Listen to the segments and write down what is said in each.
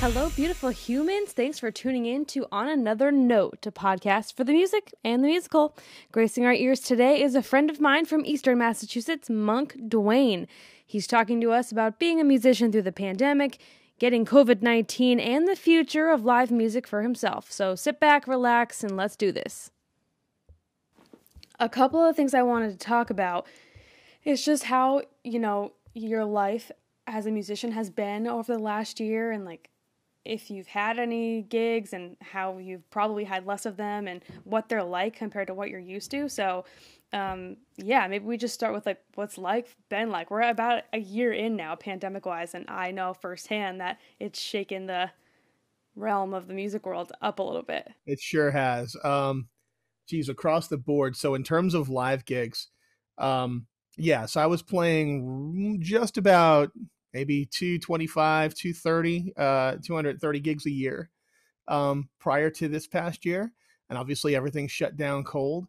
Hello, beautiful humans. Thanks for tuning in to On Another Note, a podcast for the music and the musical. Gracing our ears today is a friend of mine from Eastern Massachusetts, Monk Dwayne. He's talking to us about being a musician through the pandemic, getting COVID 19, and the future of live music for himself. So sit back, relax, and let's do this. A couple of things I wanted to talk about is just how, you know, your life as a musician has been over the last year and like if you've had any gigs and how you've probably had less of them and what they're like compared to what you're used to. So, um, yeah, maybe we just start with like what's life been like. We're about a year in now, pandemic wise, and I know firsthand that it's shaken the realm of the music world up a little bit. It sure has. Um, geez, across the board. So in terms of live gigs, um, yeah, so I was playing just about maybe 225, 230, uh, 230 gigs a year um, prior to this past year. And obviously, everything shut down cold.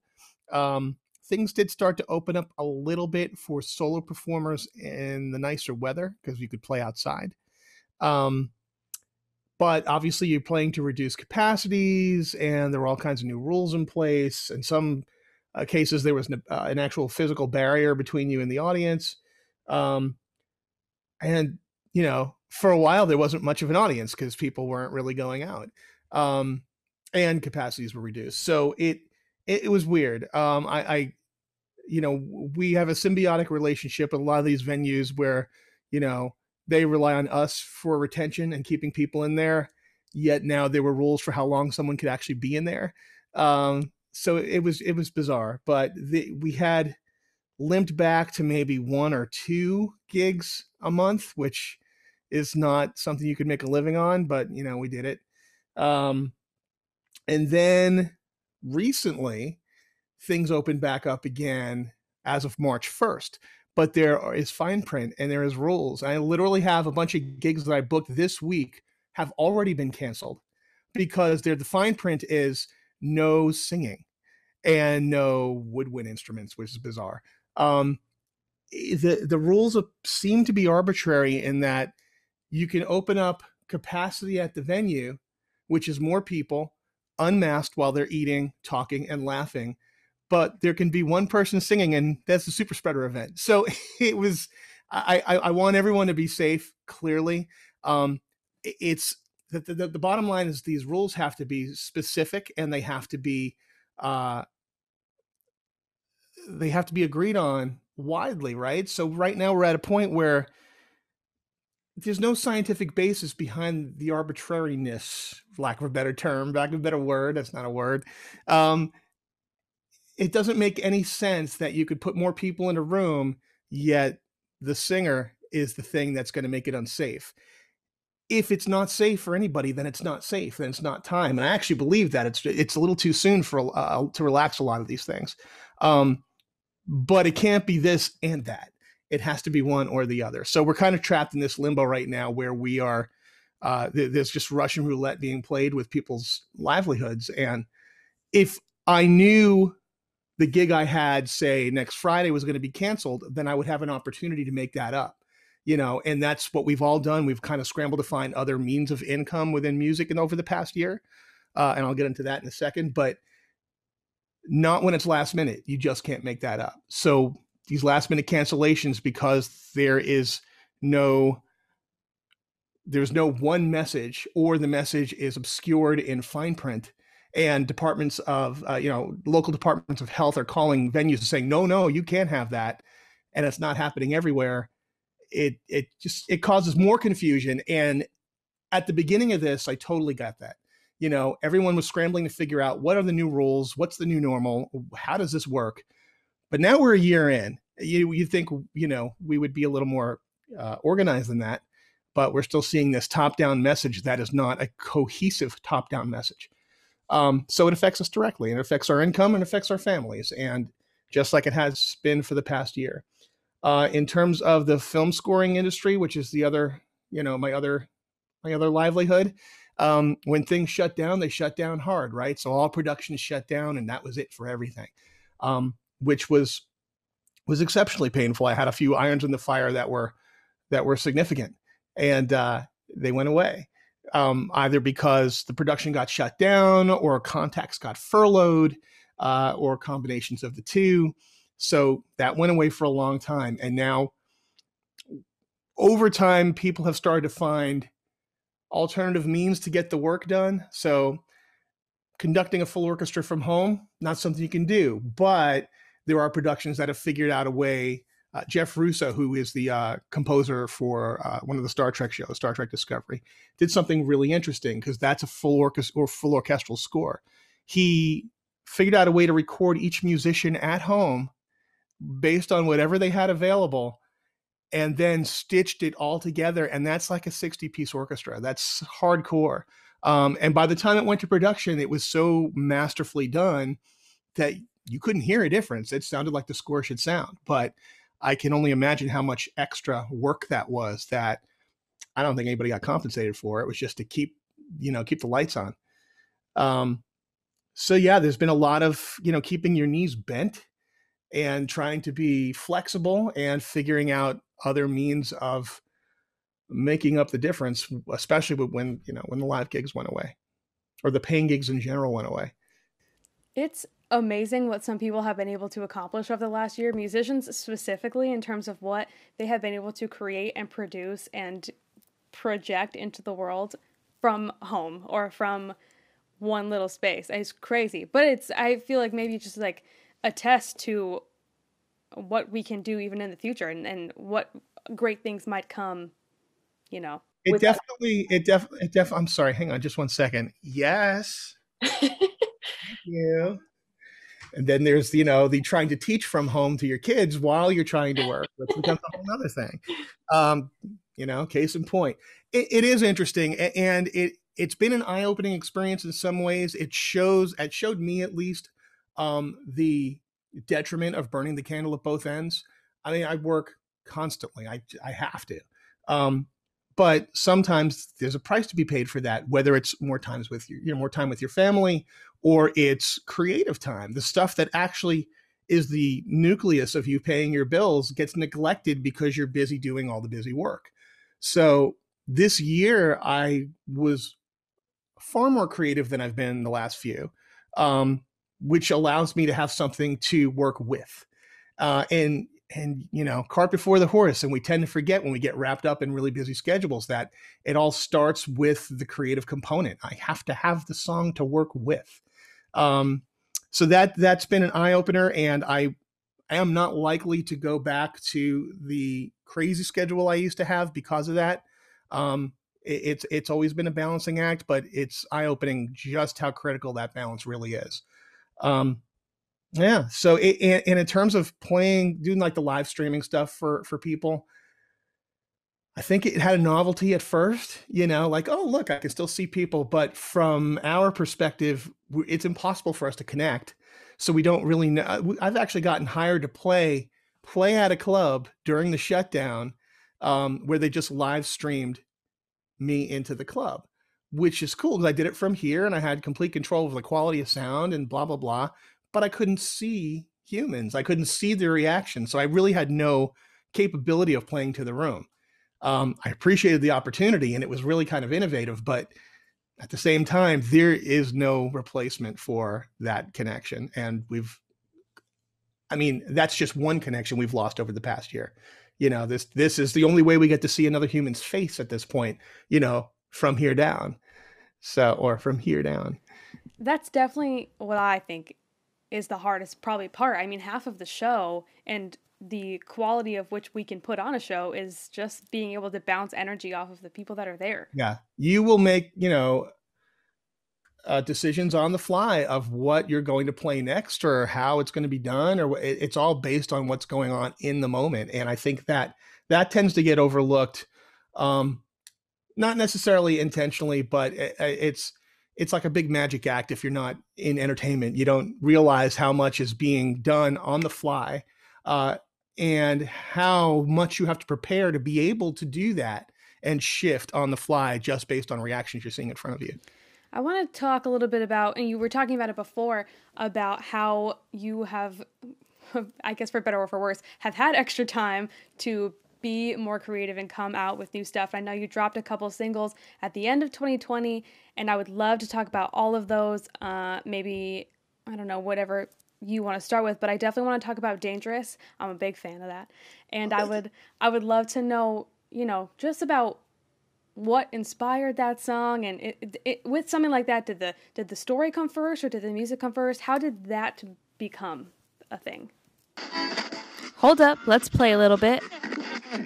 Um, things did start to open up a little bit for solo performers in the nicer weather because you could play outside. Um, but obviously, you're playing to reduce capacities, and there were all kinds of new rules in place. In some uh, cases, there was an, uh, an, actual physical barrier between you and the audience. Um, and you know for a while there wasn't much of an audience because people weren't really going out um, and capacities were reduced so it it, it was weird um, I, I you know we have a symbiotic relationship with a lot of these venues where you know they rely on us for retention and keeping people in there yet now there were rules for how long someone could actually be in there um, so it was it was bizarre but the, we had limped back to maybe one or two gigs a month, which is not something you could make a living on, but you know, we did it. Um, and then recently, things opened back up again as of March 1st. But there is fine print and there is rules. I literally have a bunch of gigs that I booked this week have already been canceled because the fine print is no singing and no woodwind instruments, which is bizarre. Um, the the rules seem to be arbitrary in that you can open up capacity at the venue, which is more people unmasked while they're eating, talking, and laughing. But there can be one person singing, and that's a super spreader event. So it was. I, I, I want everyone to be safe. Clearly, um, it's the, the, the bottom line is these rules have to be specific and they have to be uh, they have to be agreed on widely, right? So right now we're at a point where there's no scientific basis behind the arbitrariness, lack of a better term, lack of a better word. That's not a word. Um, it doesn't make any sense that you could put more people in a room, yet the singer is the thing that's going to make it unsafe. If it's not safe for anybody, then it's not safe. Then it's not time. And I actually believe that it's it's a little too soon for uh, to relax a lot of these things. Um, but it can't be this and that. It has to be one or the other. So we're kind of trapped in this limbo right now where we are. Uh, there's just Russian roulette being played with people's livelihoods. And if I knew the gig I had, say, next Friday was going to be canceled, then I would have an opportunity to make that up. You know, and that's what we've all done. We've kind of scrambled to find other means of income within music and over the past year. Uh, and I'll get into that in a second. But not when it's last minute. You just can't make that up. So these last minute cancellations because there is no there's no one message or the message is obscured in fine print and departments of uh, you know local departments of health are calling venues and saying no no you can't have that and it's not happening everywhere it it just it causes more confusion and at the beginning of this i totally got that you know, everyone was scrambling to figure out what are the new rules, what's the new normal, how does this work? But now we're a year in. You you think you know we would be a little more uh, organized than that, but we're still seeing this top-down message that is not a cohesive top-down message. Um, so it affects us directly, it affects our income and affects our families, and just like it has been for the past year. Uh, in terms of the film scoring industry, which is the other, you know, my other my other livelihood, um, when things shut down, they shut down hard, right? So all production shut down, and that was it for everything. um, which was was exceptionally painful. I had a few irons in the fire that were that were significant, and uh, they went away. Um, either because the production got shut down, or contacts got furloughed, uh, or combinations of the two. So that went away for a long time, and now over time, people have started to find alternative means to get the work done. So conducting a full orchestra from home, not something you can do, but there are productions that have figured out a way. Uh, Jeff Russo, who is the uh, composer for uh, one of the Star Trek shows, Star Trek Discovery, did something really interesting because that's a full orchestra or full orchestral score. He figured out a way to record each musician at home based on whatever they had available and then stitched it all together and that's like a 60 piece orchestra. That's hardcore. Um, and by the time it went to production it was so masterfully done that you couldn't hear a difference. It sounded like the score should sound but i can only imagine how much extra work that was that i don't think anybody got compensated for it was just to keep you know keep the lights on um, so yeah there's been a lot of you know keeping your knees bent and trying to be flexible and figuring out other means of making up the difference, especially when you know when the live gigs went away, or the paying gigs in general went away. It's amazing what some people have been able to accomplish over the last year. Musicians specifically, in terms of what they have been able to create and produce and project into the world from home or from one little space. It's crazy, but it's I feel like maybe just like a test to what we can do even in the future and, and what great things might come, you know. It definitely, it definitely, it def- I'm sorry, hang on just one second. Yes. Thank you. And then there's, you know, the trying to teach from home to your kids while you're trying to work, which becomes a whole other thing. Um, you know, case in point. It, it is interesting and it, it's been an eye-opening experience in some ways. It shows, it showed me at least, um, the detriment of burning the candle at both ends. I mean, I work constantly. I I have to. Um, but sometimes there's a price to be paid for that, whether it's more times with your, you know, more time with your family or it's creative time. The stuff that actually is the nucleus of you paying your bills gets neglected because you're busy doing all the busy work. So this year I was far more creative than I've been the last few. Um, which allows me to have something to work with. Uh, and and you know, cart before the horse, and we tend to forget when we get wrapped up in really busy schedules that it all starts with the creative component. I have to have the song to work with. Um, so that that's been an eye opener, and I I am not likely to go back to the crazy schedule I used to have because of that. Um, it, it's it's always been a balancing act, but it's eye opening just how critical that balance really is. Um, yeah. So, it, and, in terms of playing, doing like the live streaming stuff for for people, I think it had a novelty at first. You know, like oh look, I can still see people, but from our perspective, it's impossible for us to connect. So we don't really know. Uh, I've actually gotten hired to play play at a club during the shutdown, um, where they just live streamed me into the club which is cool because I did it from here and I had complete control over the quality of sound and blah blah blah. But I couldn't see humans. I couldn't see their reaction, so I really had no capability of playing to the room. Um, I appreciated the opportunity and it was really kind of innovative, but at the same time, there is no replacement for that connection. And we've, I mean, that's just one connection we've lost over the past year. You know, this this is the only way we get to see another human's face at this point. You know, from here down. So, or from here down. That's definitely what I think is the hardest probably part. I mean, half of the show and the quality of which we can put on a show is just being able to bounce energy off of the people that are there. Yeah. You will make, you know, uh, decisions on the fly of what you're going to play next or how it's going to be done or it's all based on what's going on in the moment and i think that that tends to get overlooked um, not necessarily intentionally, but it's it's like a big magic act if you're not in entertainment. You don't realize how much is being done on the fly, uh, and how much you have to prepare to be able to do that and shift on the fly just based on reactions you're seeing in front of you. I want to talk a little bit about, and you were talking about it before, about how you have, I guess for better or for worse, have had extra time to be more creative and come out with new stuff. I know you dropped a couple singles at the end of 2020, and I would love to talk about all of those. Uh, maybe, I don't know, whatever you want to start with, but I definitely want to talk about Dangerous. I'm a big fan of that. And I would I would love to know, you know, just about what inspired that song and it, it, it, with something like that did the did the story come first or did the music come first how did that become a thing hold up let's play a little bit the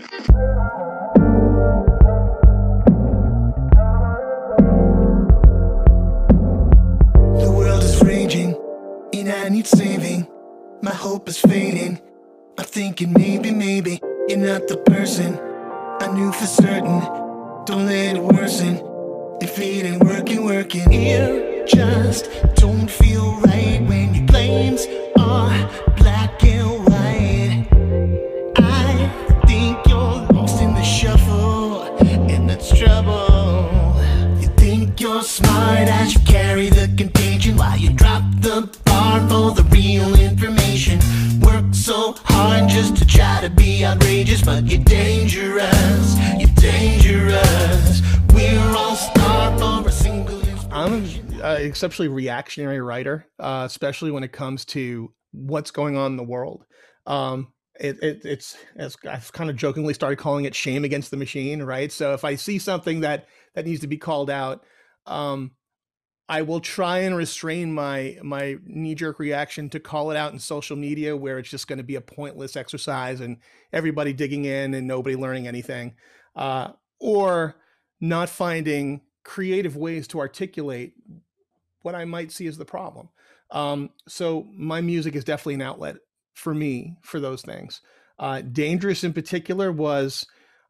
world is raging and i need saving. My hope is fading. I'm thinking maybe maybe you're not the person i knew for certain. Don't let it worsen. If it ain't working, working, it just don't feel right when your claims are black but you're dangerous. You're dangerous. We're all for a single. I'm an uh, exceptionally reactionary writer, uh, especially when it comes to what's going on in the world. Um, it, it, it's I've kind of jokingly started calling it shame against the machine, right? So if I see something that that needs to be called out, um, I will try and restrain my my knee jerk reaction to call it out in social media, where it's just going to be a pointless exercise and everybody digging in and nobody learning anything, uh, or not finding creative ways to articulate what I might see as the problem. Um, so my music is definitely an outlet for me for those things. Uh, Dangerous in particular was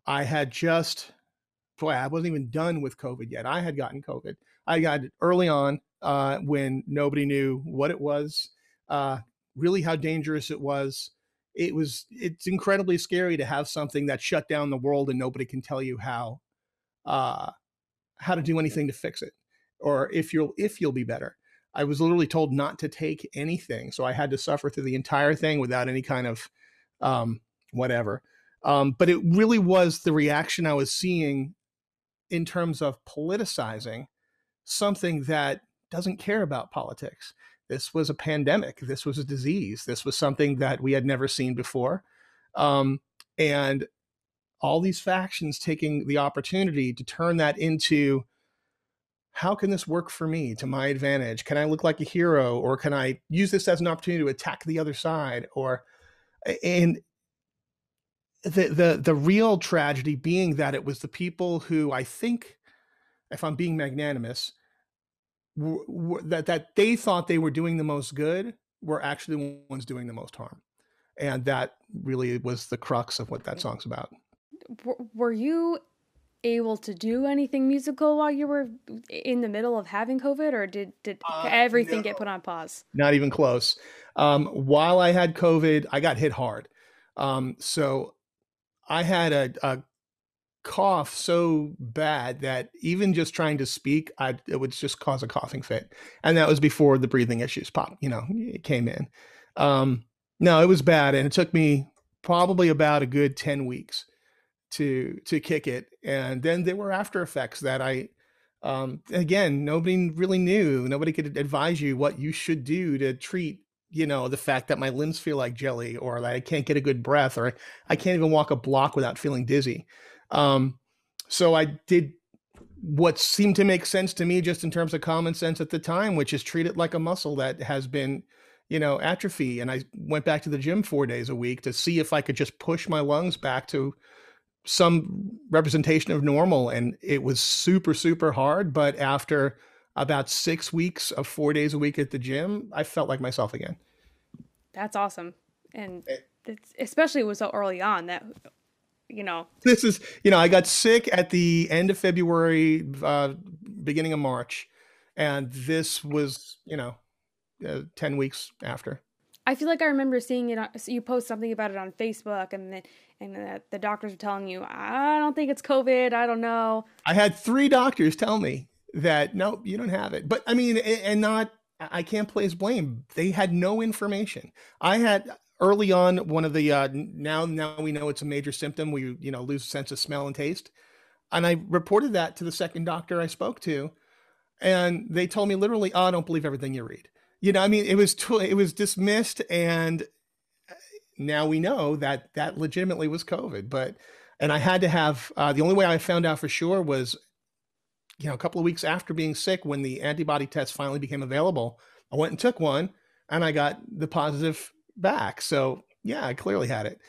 I had just boy I wasn't even done with COVID yet. I had gotten COVID. I got it early on uh, when nobody knew what it was, uh, really how dangerous it was. It was it's incredibly scary to have something that shut down the world and nobody can tell you how uh, how to do anything to fix it or if you'll if you'll be better. I was literally told not to take anything, so I had to suffer through the entire thing without any kind of um, whatever. Um, but it really was the reaction I was seeing in terms of politicizing something that doesn't care about politics. This was a pandemic. This was a disease. This was something that we had never seen before. Um, and all these factions taking the opportunity to turn that into how can this work for me to my advantage? Can I look like a hero or can I use this as an opportunity to attack the other side? Or and the the the real tragedy being that it was the people who I think, if I'm being magnanimous, w- w- that that they thought they were doing the most good were actually the ones doing the most harm, and that really was the crux of what that song's about. were you able to do anything musical while you were in the middle of having COVID, or did did Uh, everything no. get put on pause? Not even close. Um, while I had COVID, I got hit hard. Um, so I had a, a cough so bad that even just trying to speak, I it would just cause a coughing fit, and that was before the breathing issues pop. You know, it came in. Um, no, it was bad, and it took me probably about a good ten weeks to to kick it, and then there were after effects that I. Um, again, nobody really knew. Nobody could advise you what you should do to treat you know the fact that my limbs feel like jelly or that i can't get a good breath or i can't even walk a block without feeling dizzy. Um, so i did what seemed to make sense to me just in terms of common sense at the time which is treat it like a muscle that has been you know atrophy. And i went back to the gym four days a week to see if i could just push my lungs back to some representation of normal. And it was super super hard. But after about six weeks of four days a week at the gym i felt like myself again That's awesome, and it's, especially it was so early on that you know this is you know i got sick at the end of february uh, beginning of march and this was you know uh, 10 weeks after I feel like I remember seeing it. On, so you post something about it on Facebook, and then and the, the doctors were telling you, "I don't think it's COVID. I don't know." i had three doctors tell me that no, you don't have it. But I mean, and not I can't place blame. They had no information. I had early on one of the uh, now now we know it's a major symptom. We you know lose sense of smell and taste, and I reported that to the second doctor I spoke to, and they told me literally, "Oh, I don't believe everything you read." You know, I mean, it was it was dismissed, and uh, now we know that that legitimately was COVID. But and I had to have uh, the only way I found out for sure was you know, a couple of weeks after being sick, when the antibody test finally became available, I went and took one and I got the positive back. So yeah, I clearly had it.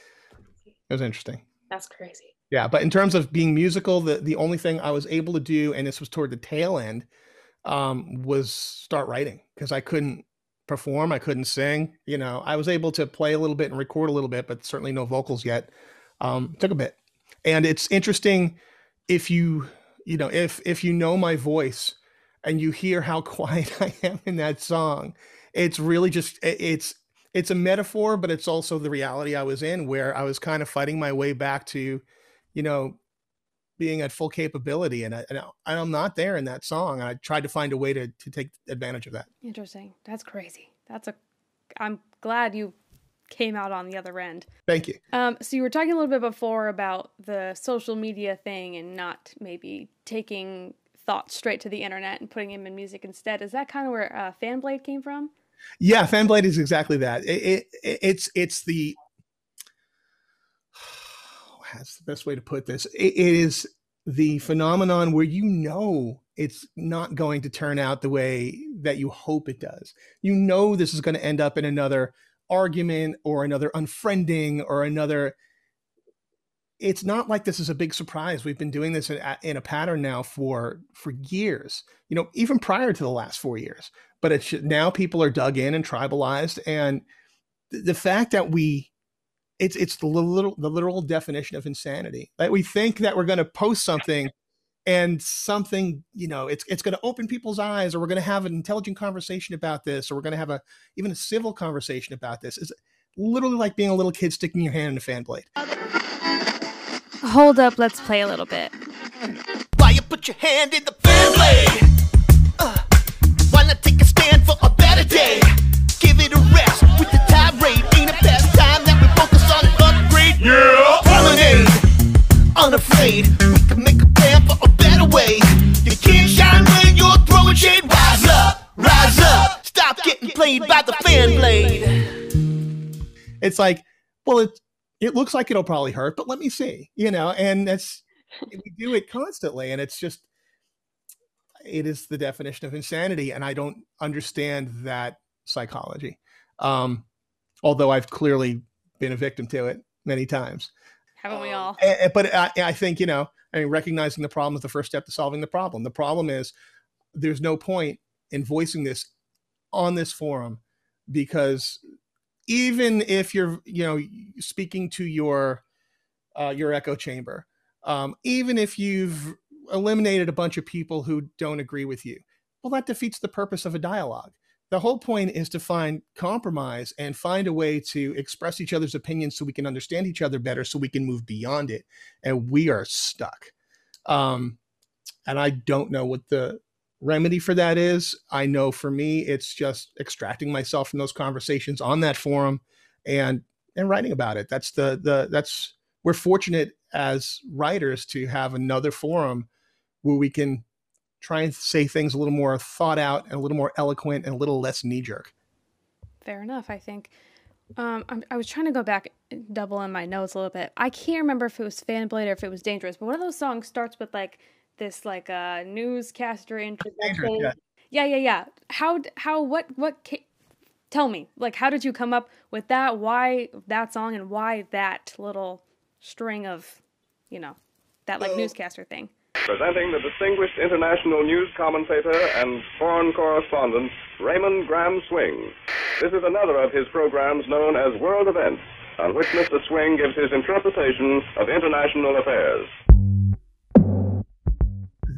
It was interesting. That's crazy. Yeah, but in terms of being musical, the the only thing I was able to do, and this was toward the tail end, um, was start writing because I couldn't perform, I couldn't sing. You know, I was able to play a little bit and record a little bit, but certainly no vocals yet. Um, took a bit, and it's interesting if you you know, if if you know my voice and you hear how quiet I am in that song, it's really just it's it's a metaphor, but it's also the reality I was in where I was kind of fighting my way back to, you know, being at full capability and, I, and I'm not there in that song. And I tried to find a way to to take advantage of that. Interesting. That's crazy. That's a I'm glad you came out on the other end. Thank you. Um, so you were talking a little bit before about the social media thing and not maybe taking thoughts straight to the internet and putting them in music instead. Is that kind of where uh, Fanblade came from? Yeah, Fanblade is exactly that. It, it, it's it's the that's the best way to put this. it, it is the phenomenon where you know it's not going to turn out the way that you hope it does. You know this is going to end up in another argument or another unfriending or another it's not like this is a big surprise. We've been doing this in, in, a pattern now for for years you know even prior to the last four years. But it's now people are dug in and tribalized. And the, the fact that we it's it's the little the literal definition of insanity. That we think that we're going to post something and something you know it's it's going to open people's eyes or we're going to have an intelligent conversation about this or we're going to have a even a civil conversation about this. Is literally like being a little kid sticking your hand in a fan blade. Hold up let's play a little bit. Why you put your hand in the fan blade? Uh, why not take a stand for a better day? Give it a rest with the tirade. Ain't a past time that we focus on upgrade. Yeah. Promenade. Unafraid. We can make a plan for a better way. You can't shine when you're throwing shade. Rise up, rise up. Stop getting played by the fan blade. It's like, well, it it looks like it'll probably hurt, but let me see, you know. And that's we do it constantly, and it's just it is the definition of insanity, and I don't understand that psychology. Um, although I've clearly been a victim to it many times. Haven't we all? but I, I think you know I mean, recognizing the problem is the first step to solving the problem. The problem is there's no point in voicing this on this forum because even if you're, you know, speaking to your uh, your echo chamber, um, even if you've eliminated a bunch of people who don't agree with you, well, that defeats the purpose of a dialogue. The whole point is to find compromise and find a way to express each other's opinions so we can understand each other better, so we can move beyond it. And we are stuck. Um, and I don't know what the remedy for that is. I know for me, it's just extracting myself from those conversations on that forum and and writing about it. That's the the that's we're fortunate as writers to have another forum where we can try and say things a little more thought out and a little more eloquent and a little less knee jerk. Fair enough, I think. Um, i was trying to go back, double in my notes a little bit. I can't remember if it was Fanblade or if it was Dangerous, but one of those songs starts with like this like a uh, newscaster introduction. Yeah. yeah, yeah, yeah. How how what what? tell me, like, how did you come up with that? Why that song and why that little string of, you know, that like newscaster thing? Presenting the distinguished international news commentator and foreign correspondent, Raymond Graham Swing. This is another of his programs known as World Events, on which Mr. Swing gives his interpretation of international affairs.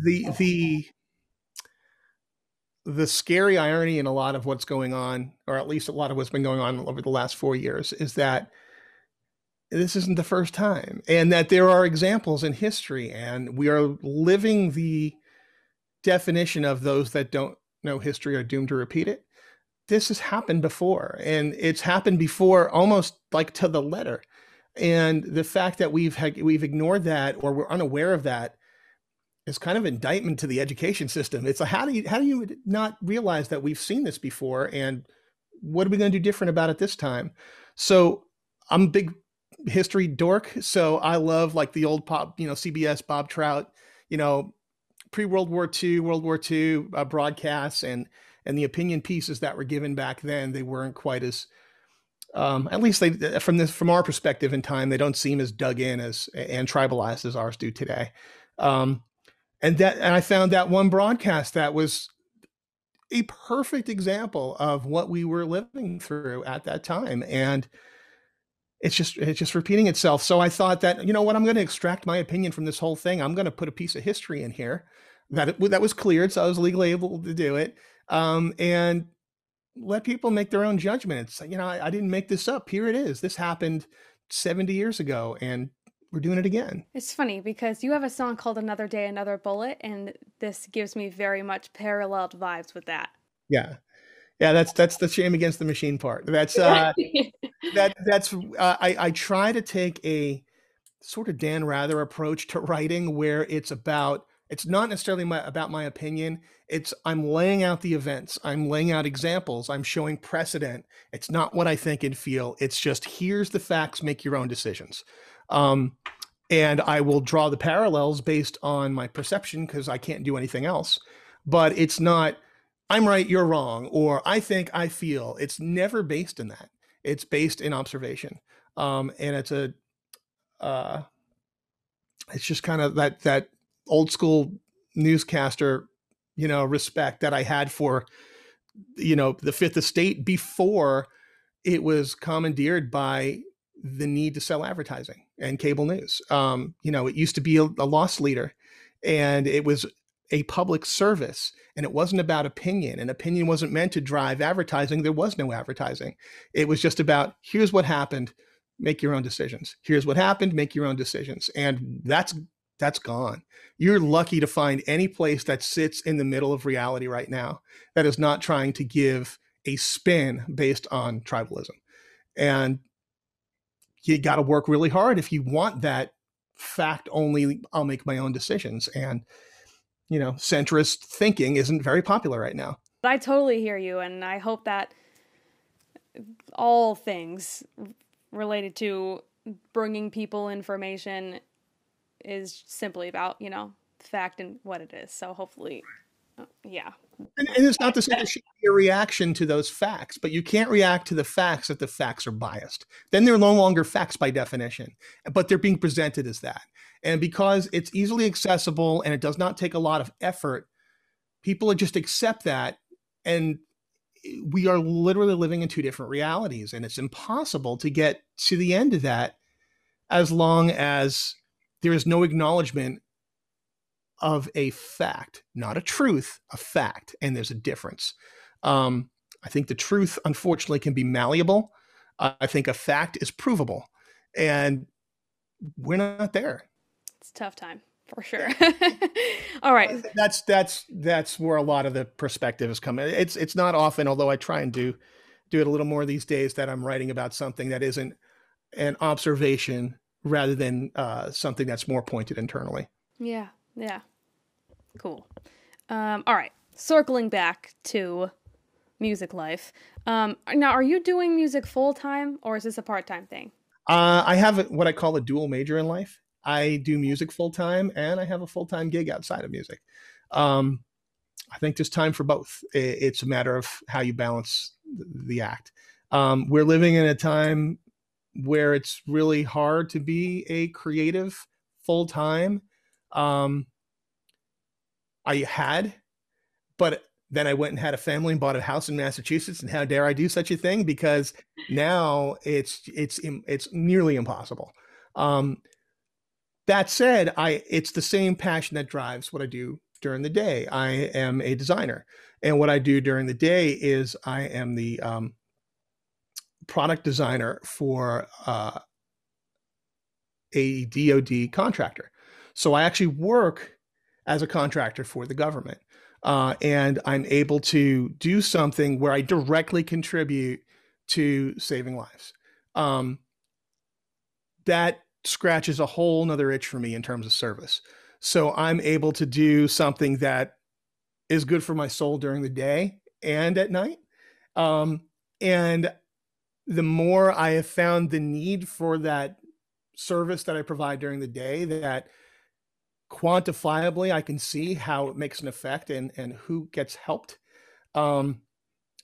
The, the, the scary irony in a lot of what's going on, or at least a lot of what's been going on over the last four years, is that this isn't the first time and that there are examples in history and we are living the definition of those that don't know history are doomed to repeat it. This has happened before, and it's happened before almost like to the letter. And the fact that we've had, we've ignored that or we're unaware of that is kind of indictment to the education system. It's like how do you how do you not realize that we've seen this before and what are we going to do different about it this time? So I'm a big history dork, so I love like the old pop, you know, CBS Bob Trout, you know, pre World War II, World War II uh, broadcasts, and and the opinion pieces that were given back then. They weren't quite as um, at least they from this from our perspective in time, they don't seem as dug in as and tribalized as ours do today. Um, and that and I found that one broadcast that was a perfect example of what we were living through at that time, and it's just it's just repeating itself. So I thought that you know what I'm going to extract my opinion from this whole thing. I'm going to put a piece of history in here that it, that was cleared, so I was legally able to do it. Um, and let people make their own judgments. You know, I, I, didn't make this up. Here it is. This happened 70 years ago, and we're doing it again. It's funny because you have a song called Another Day, Another Bullet, and this gives me very much paralleled vibes with that. Yeah. Yeah, that's that's the shame against the machine part. That's uh that that's uh, I I try to take a sort of Dan Rather approach to writing where it's about it's not necessarily my, about my opinion. It's I'm laying out the events. I'm laying out examples. I'm showing precedent. It's not what I think and feel. It's just here's the facts. Make your own decisions. Um, and I will draw the parallels based on my perception because I can't do anything else. But it's not I'm right, you're wrong, or I think, I feel. It's never based in that. It's based in observation, um, and it's a uh, it's just kind of that that old school newscaster, you know, respect that I had for, you know, the Fifth Estate before it was commandeered by the need to sell advertising and cable news. Um, you know, it used to be a, a loss leader, and it was a public service and it wasn't about opinion and opinion wasn't meant to drive advertising there was no advertising it was just about here's what happened make your own decisions here's what happened make your own decisions and that's that's gone. You're lucky to find any place that sits in the middle of reality right now that is not trying to give a spin based on tribalism. And you got to work really hard if you want that fact only, I'll make my own decisions. And, you know, centrist thinking isn't very popular right now. I totally hear you. And I hope that all things related to bringing people information is simply about you know fact and what it is. So hopefully, uh, yeah. And, and, it's not to say there should be a reaction to those facts, but you can't react to the facts if the facts are biased. Then they're no longer facts by definition, but they're being presented as that. And because it's easily accessible and it does not take a lot of effort, people just accept that. And we are literally living in two different realities. And it's impossible to get to the end of that as long as there is no acknowledgement of a fact, not a truth, a fact, and there's a difference. Um, I think the truth, unfortunately, can be malleable. Uh, I think a fact is provable, and we're not there. It's a tough time for sure. All right, that's that's that's where a lot of the perspective is coming. It's it's not often, although I try and do do it a little more these days, that I'm writing about something that isn't an observation rather than uh, something that's more pointed internally. Yeah, yeah. Cool. Um, all right, circling back to music life. Um, now, are you doing music full time or is this a part time thing? Uh, I have what I call a dual major in life. I do music full time and I have a full time gig outside of music. Um, I think there's time for both. It's a matter of how you balance the act. Um, we're living in a time where it's really hard to be a creative full time. Um, I had, but then I went and had a family and bought a house in Massachusetts. And how dare I do such a thing? Because now it's it's it's nearly impossible. Um, that said, I it's the same passion that drives what I do during the day. I am a designer, and what I do during the day is I am the um, product designer for uh, a DoD contractor. So I actually work as a contractor for the government. uh, and I'm able to do something where I directly contribute to saving lives. Um, that scratches a whole nother itch for me in terms of service. So I'm able to do something that is good for my soul during the day and at night. Um, and the more I have found the need for that service that I provide during the day, that quantifiably I can see how it makes an effect and and who gets helped. Um,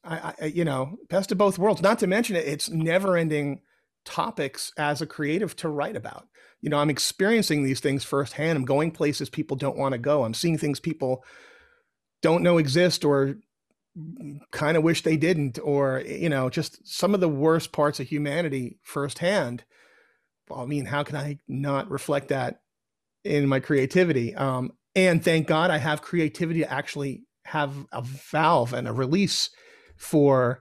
I, I you know best of both worlds. Not to mention it, it's never ending topics as a creative to write about. You know, I'm experiencing these things firsthand. I'm going places people don't want to go. I'm seeing things people don't know exist or kind of wish they didn't, or, you know, just some of the worst parts of humanity firsthand. Well, I mean, how can I not reflect that in my creativity? Um, and thank God I have creativity to actually have a valve and a release for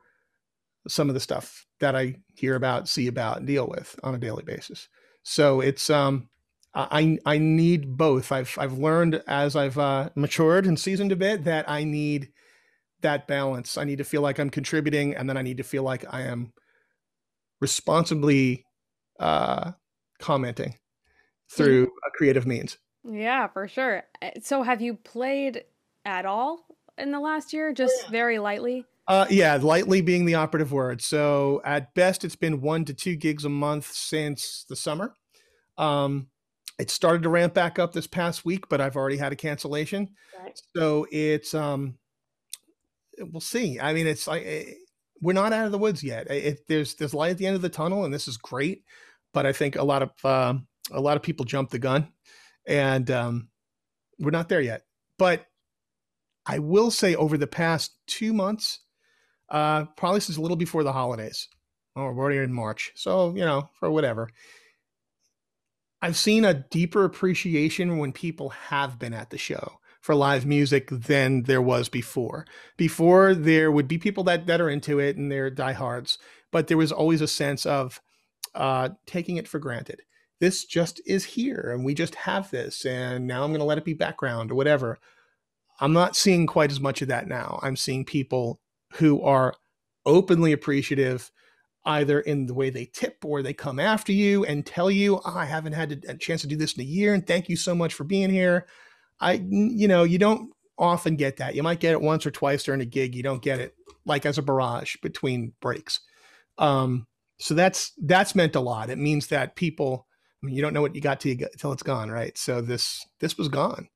some of the stuff that I hear about, see about, and deal with on a daily basis. So it's um, I I need both. I've I've learned as I've uh, matured and seasoned a bit that I need that balance. I need to feel like I'm contributing, and then I need to feel like I am responsibly uh, commenting through creative means. Yeah, for sure. Uh, so, have you played at all in the last year? Just very lightly? Uh, yeah, lightly being the operative word. So at best, it's been one to two gigs a month since the summer. Um, it started to ramp back up this past week, but I've already had a cancellation. Right. So it's um, we'll see. I mean, it's like eh, we're not out of the woods yet. It, there's there's light at the end of the tunnel, and this is great. But I think a lot of uh, a lot of people jumped the gun, and um, we're not there yet. But I will say, over the past two months, uh, probably since a little before the holidays. Oh, we're already in March. So, you know, for whatever. I've seen a deeper appreciation when people have been at the show for live music than there was before. Before there would be people that that are into it and they're diehards, but there was always a sense of uh, taking it for granted. This just is here, and we just have this, and now I'm going to let it be background or whatever. I'm not seeing quite as much of that now. I'm seeing people who are openly appreciative either in the way they tip or they come after you and tell you oh, i haven't had a chance to do this in a year and thank you so much for being here i you know you don't often get that you might get it once or twice during a gig you don't get it like as a barrage between breaks um, so that's that's meant a lot it means that people i mean you don't know what you got till you got, till it's gone right so this this was gone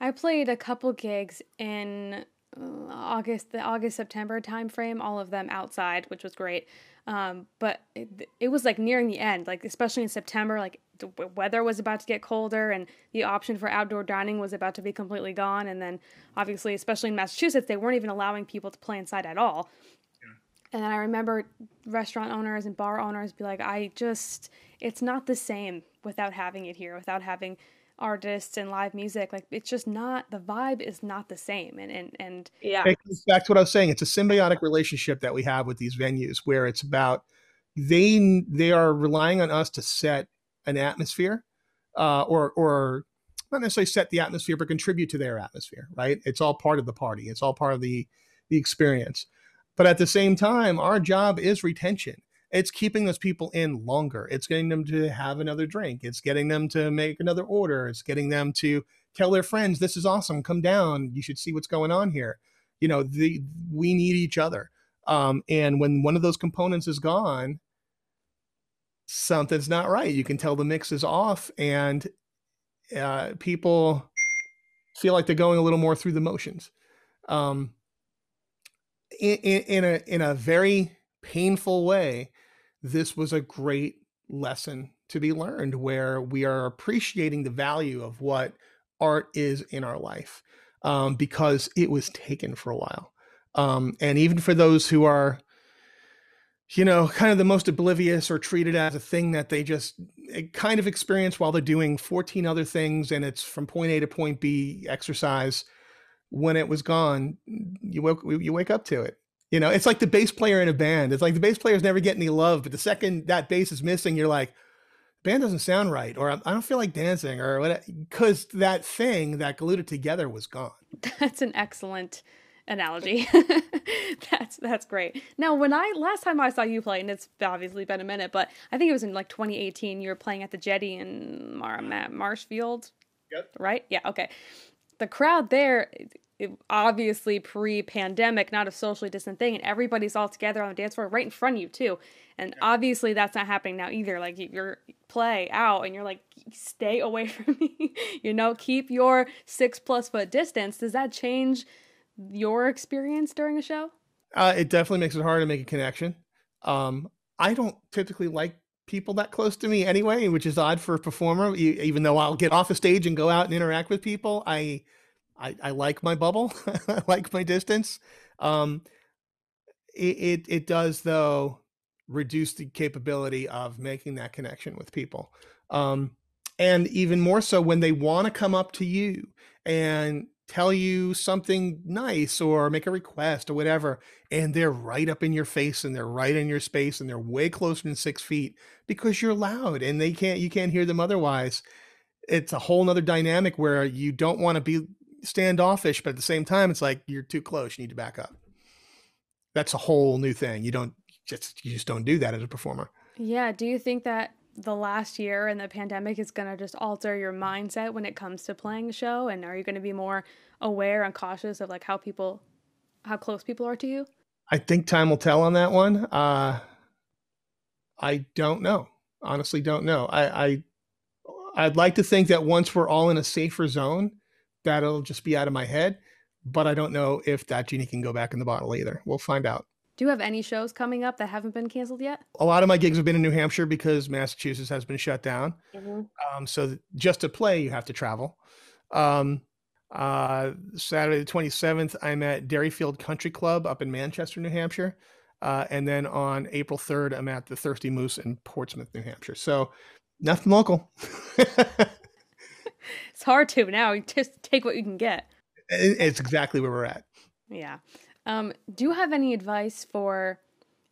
i played a couple gigs in uh, August, the August September timeframe, all of them outside, which was great. Um, but it, it, was like nearing the end, like especially in September, like the weather was about to get colder, and the option for outdoor dining was about to be completely gone. And then, obviously, especially in Massachusetts, they weren't even allowing people to play inside at all. And I remember restaurant owners and bar owners be like, "I just, it's not the same without having it here, without having." artists and live music. Like it's just not the vibe is not the same. And and, and yeah. It comes back to what i was saying. It's a symbiotic relationship that we have with these venues where it's about they they are relying on us to set an atmosphere uh, or or not necessarily set the atmosphere but contribute to their atmosphere right? It's all part of the party. It's all part of the the experience but at the same time our job is retention it's keeping those people in longer. It's getting them to have another drink. It's getting them to make another order. It's getting them to tell their friends, "This is awesome. Come down. You should see what's going on here." You know, the we need each other. Um, and when one of those components is gone, something's not right. You can tell the mix is off, and uh, people feel like they're going a little more through the motions. Um, in, in, in a in a very painful way, this was a great lesson to be learned where we are appreciating the value of what art is in our life um, because it was taken for a while. Um, and even for those who are, you know, kind of the most oblivious or treated as a thing that they just eh, kind of experience while they're doing 14 other things and it's from point A to point B exercise. When it was gone, you woke you wake up to it you know, it's like the bass player in a band. It's like the bass players never get any love, but the second that bass is missing, you're like, band doesn't sound right, or I don't feel like dancing, or what, because that thing that glued it together was gone. That's an excellent analogy. that's that's great. Now, when I last time I saw you play, and it's obviously been a minute, but I think it was in like 2018. You were playing at the Jetty in Mar- Marshfield. Yep. Right? Yeah. Okay. The crowd there, obviously pre-pandemic, not a socially distant thing, and everybody's all together on the dance floor right in front of you too. And obviously that's not happening now either. Like you're play out, and you're like, stay away from me. you know, keep your six plus foot distance. Does that change? your experience during a show? Uh, it definitely makes it hard to make a connection. Um, I don't typically like people that close to me anyway, which is odd for a performer. Even though I'll get off a stage and go out and interact with people, I I, I like my bubble. I like my distance. Um, it, it it does though reduce the capability of making that connection with people. Um, and even more so when they want to come up to you and tell you something nice or make a request or whatever and they're right up in your face and they're right in your space and they're way closer than six feet because you're loud and they can't you can't hear them otherwise it's a whole nother dynamic where you don't want to be standoffish but at the same time it's like you're too close you need to back up. That's a whole new thing. You don't just you just don't do that as a performer. Yeah do you think that the last year and the pandemic is going to just alter your mindset when it comes to playing a show? And are you going to be more aware and cautious of like how people how close people are to you? I think time will tell on that one. Uh i don't know. Honestly don't know. I i i'd like to think that once we're all in a safer zone that'll just be out of my head but i don't know if that genie can go back in the bottle either we'll find out do you have any shows coming up that haven't been canceled yet? A lot of my gigs have been in New Hampshire because Massachusetts has been shut down. Mm-hmm. Um, so just to play, you have to travel. Um, uh, Saturday the 27th, I'm at Derryfield Country Club up in Manchester, New Hampshire. Uh, and then on April 3rd, I'm at the Thirsty Moose in Portsmouth, New Hampshire. So nothing local. it's hard to now. Just take what you can get. It's exactly where we're at. Yeah. Um, do you have any advice for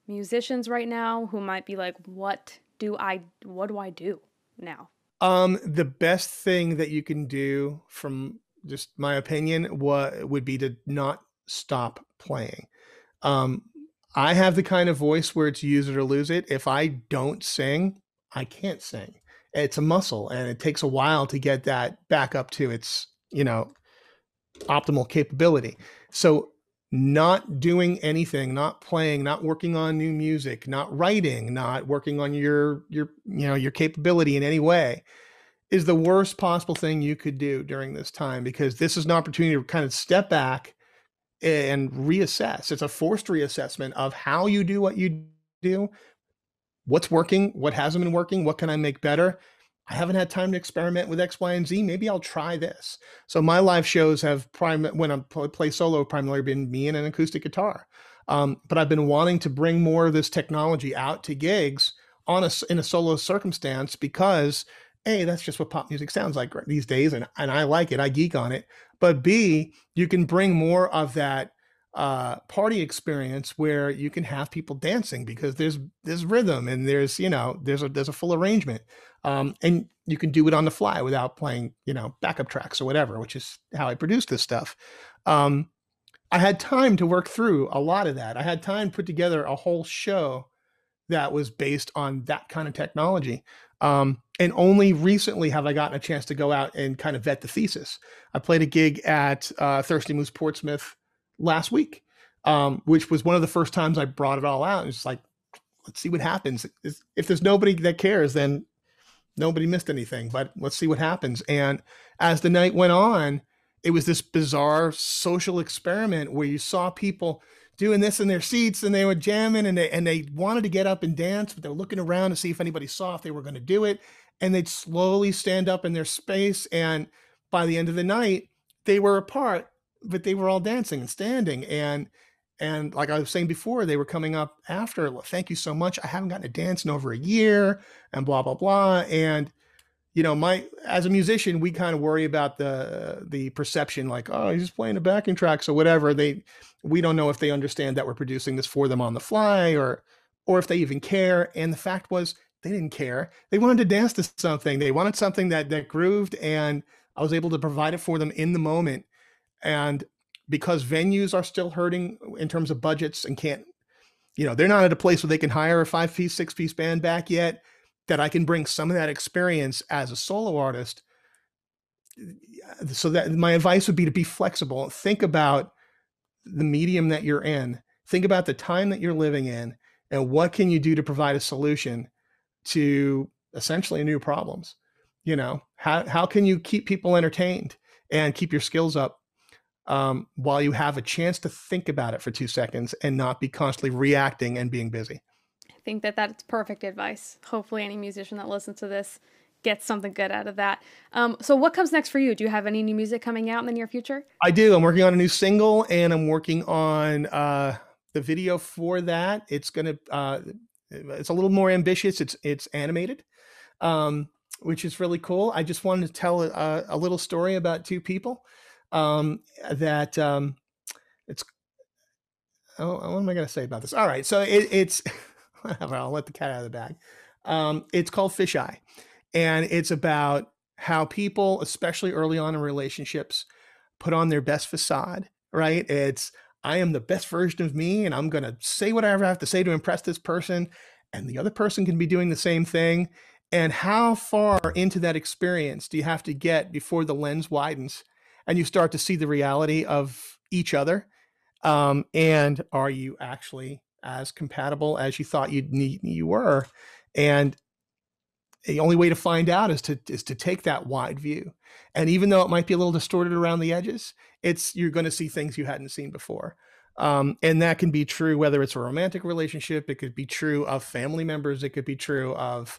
musicians right now who might be like, "What do I? What do I do now?" Um, the best thing that you can do, from just my opinion, what would be to not stop playing. Um, I have the kind of voice where it's use it or lose it. If I don't sing, I can't sing. It's a muscle, and it takes a while to get that back up to its, you know, optimal capability. So not doing anything not playing not working on new music not writing not working on your your you know your capability in any way is the worst possible thing you could do during this time because this is an opportunity to kind of step back and reassess it's a forced reassessment of how you do what you do what's working what hasn't been working what can i make better I haven't had time to experiment with X, Y, and Z. Maybe I'll try this. So my live shows have prime when I play solo primarily been me and an acoustic guitar. Um, but I've been wanting to bring more of this technology out to gigs on a in a solo circumstance because a that's just what pop music sounds like these days, and and I like it. I geek on it. But b you can bring more of that uh, party experience where you can have people dancing because there's there's rhythm and there's you know there's a there's a full arrangement. Um, and you can do it on the fly without playing you know backup tracks or whatever which is how i produced this stuff. Um, i had time to work through a lot of that. I had time to put together a whole show that was based on that kind of technology. Um, and only recently have i gotten a chance to go out and kind of vet the thesis. I played a gig at uh, thirsty moose portsmouth last week um, which was one of the first times i brought it all out it's like let's see what happens if there's nobody that cares then nobody missed anything, but let's see what happens. And as the night went on, it was this bizarre social experiment where you saw people doing this in their seats and they were jamming and they and they wanted to get up and dance, but they were looking around to see if anybody saw if they were going to do it. And they'd slowly stand up in their space. And by the end of the night, they were apart, but they were all dancing and standing. And and like I was saying before, they were coming up after, thank you so much. I haven't gotten to dance in over a year and blah, blah, blah. And, you know, my, as a musician, we kind of worry about the, the perception like, oh, he's just playing a backing track. So whatever they, we don't know if they understand that we're producing this for them on the fly or, or if they even care. And the fact was they didn't care. They wanted to dance to something. They wanted something that that grooved, and I was able to provide it for them in the moment. And because venues are still hurting in terms of budgets and can't, you know, they're not at a place where they can hire a five piece, six piece band back yet. That I can bring some of that experience as a solo artist. So that my advice would be to be flexible. Think about the medium that you're in. Think about the time that you're living in, and what can you do to provide a solution to essentially new problems you know how, how can you keep people entertained and keep your skills up um, while you have a chance to think about it for two seconds and not be constantly reacting and being busy. I think that that's perfect advice. Hopefully any musician that listens to this gets something good out of that. Um, so what comes next for you? Do you have any new music coming out in the near future? I do. I'm working on a new single and i'm working on uh, the video for that. It's going to uh, it's a little more ambitious. It's it's animated, um, which is really cool. I just wanted to tell a, a little story about two people um, that um, it's. Oh, what am I going to say about this? All right, so it, it's whatever. I'll let the cat out of the bag. Um, it's called Fisheye, and it's about how people, especially early on in relationships, put on their best facade. Right? It's I am the best version of me and I'm going to say whatever I have to say to impress this person. And the other person can be doing the same thing. And how far into that experience do you have to get before the lens widens and you start to see the reality of each other? Um, and are you actually as compatible as you thought you need you were? And the only way to find out is to is to take that wide view and even though it might be a little distorted around the edges it's you're going to see things you hadn't seen before um, and that can be true whether it's a romantic relationship it could be true of family members it could be true of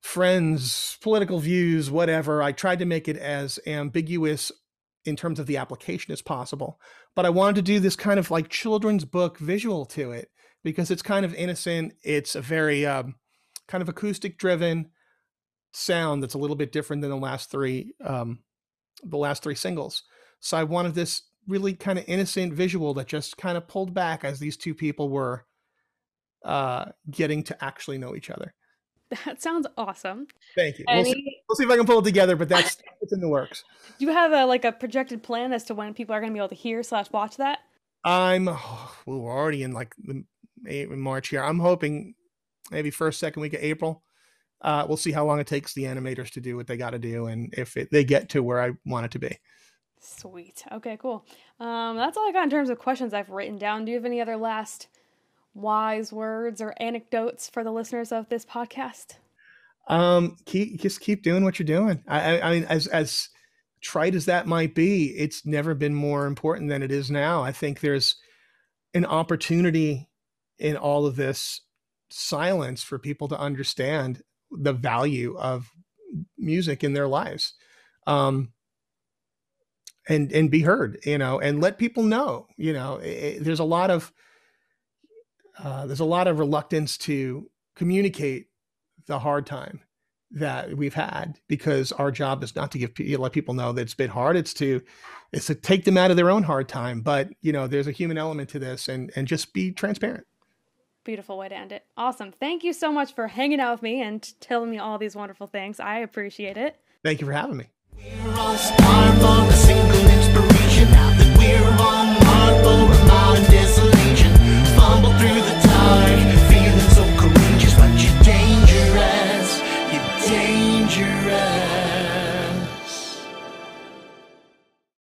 friends political views whatever i tried to make it as ambiguous in terms of the application as possible but i wanted to do this kind of like children's book visual to it because it's kind of innocent it's a very um, kind of acoustic driven sound that's a little bit different than the last three um, the last three singles. So I wanted this really kind of innocent visual that just kind of pulled back as these two people were uh, getting to actually know each other. That sounds awesome. Thank you. Any... We'll, see, we'll, see, if I can pull it together, but that's it's in the works. Do you have a like a projected plan as to when people are going to be able to hear slash watch that? I'm oh, we're already in like the March here. I'm hoping maybe first second week of April uh, we'll see how long it takes the animators to do what they got to do and if it, they get to where I want it to be. Sweet. Okay, cool. Um, that's all I got in terms of questions I've written down. Do you have any other last wise words or anecdotes for the listeners of this podcast? Um, keep just keep doing what you're doing. I, I, I mean, as as trite as that might be, it's never been more important than it is now. I think there's an opportunity in all of this silence for people to understand the value of music in their lives um and and be heard you know and let people know you know it, there's a lot of uh, there's a lot of reluctance to communicate the hard time that we've had because our job is not to give you let people know that it's been hard. It's to it's to take them out of their own hard time. But you know there's a human element to this and and just be transparent. Beautiful way to end it. Awesome. Thank you so much for hanging out with me and telling me all these wonderful things. I appreciate it. Thank you for having me. Fumble through the dark you dangerous.